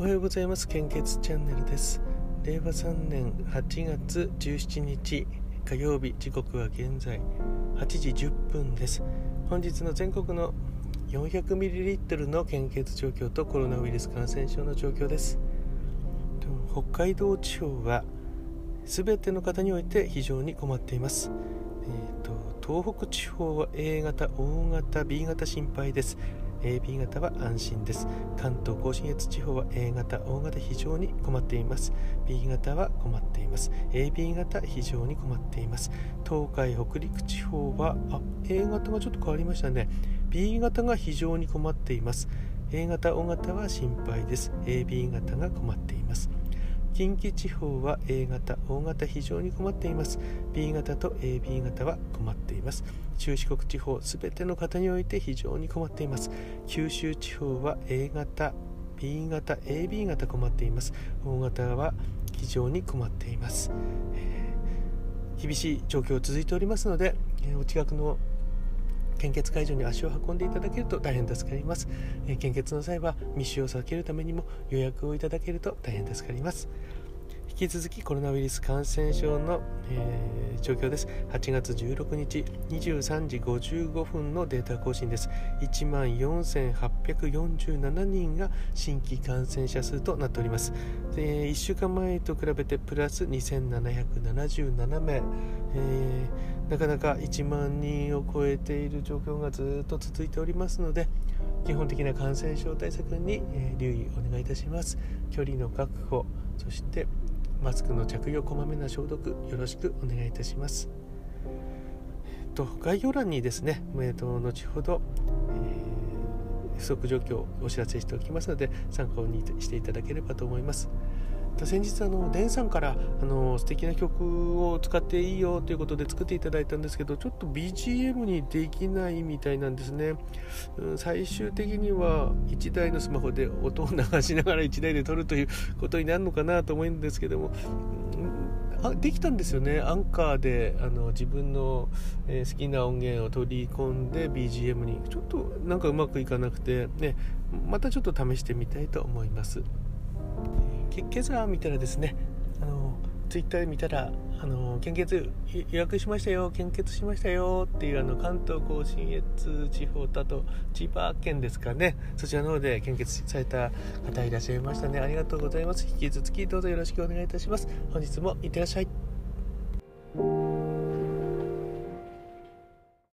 おはようございます。献血チャンネルです。令和3年8月17日火曜日時刻は現在8時10分です。本日の全国の 400ml の献血状況とコロナウイルス感染症の状況です。北海道地方は全ての方において非常に困っています、えーと、東北地方は A 型 O 型 B 型心配です。AB 型は安心です。関東甲信越地方は A 型 O 型非常に困っています。B 型は困っています。AB 型非常に困っています。東海北陸地方はあ A 型がちょっと変わりましたね。B 型が非常に困っています。A 型 O 型は心配です。AB 型が困っています。近畿地方は A 型、O 型非常に困っています。B 型と AB 型は困っています。中四国地方すべての方において非常に困っています。九州地方は A 型、B 型、AB 型困っています。O 型は非常に困っています。えー、厳しい状況続いておりますので、えお近くの献血会場に足を運んでいただけると大変助かります、え献血の際は密集を避けるためにも予約をいただけると大変助かります。き続きコロナウイルス感染症の、えー、状況です。8月16日23時55分のデータ更新です。1万4847人が新規感染者数となっております。で1週間前と比べてプラス2777名、えー、なかなか1万人を超えている状況がずっと続いておりますので基本的な感染症対策に、留意お願いいたします。距離の確保そしてマスクの着用こまめな消毒よろしくお願いいたします。えっと、概要欄にですね、えっと、後ほど、えー、不足状況をお知らせしておきますので参考にしていただければと思います。先日あのデンさんからあの素敵な曲を使っていいよということで作っていただいたんですけどちょっと BGM にできないみたいなんですね、うん、最終的には1台のスマホで音を流しながら1台で撮るということになるのかなと思うんですけども、うん、あできたんですよね。アンカーであの自分の、えー、好きな音源を取り込んで BGM に。ちょっとなんかうまくいかなくてねまたちょっと試してみたいと思います。今朝見たらですねあのツイッターで見たらあの献血予約しましたよ献血しましたよっていうあの関東甲信越地方とあと千葉県ですかね。そちらの方で献血された方いらっしゃいましたね。ありがとうございます。引き続きどうぞよろしくお願いいたします。本日もいってらっしゃい。